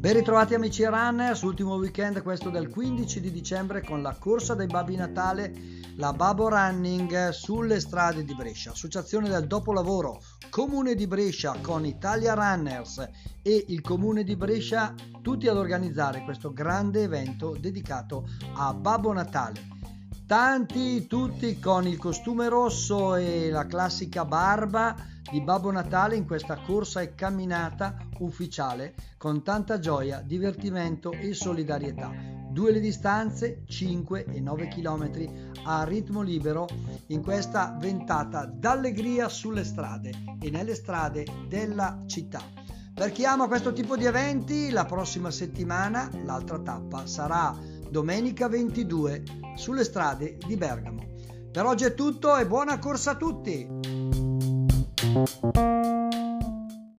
Ben ritrovati amici runners, ultimo weekend questo del 15 di dicembre con la corsa dei Babbi Natale, la Babo Running sulle strade di Brescia, associazione del dopolavoro, comune di Brescia con Italia Runners. E il comune di Brescia tutti ad organizzare questo grande evento dedicato a Babbo Natale. Tanti, tutti con il costume rosso e la classica barba di Babbo Natale in questa corsa e camminata ufficiale con tanta gioia, divertimento e solidarietà. Due le distanze, 5 e 9 km a ritmo libero in questa ventata d'allegria sulle strade e nelle strade della città. Per chi ama questo tipo di eventi, la prossima settimana l'altra tappa sarà domenica 22 sulle strade di Bergamo. Per oggi è tutto e buona corsa a tutti!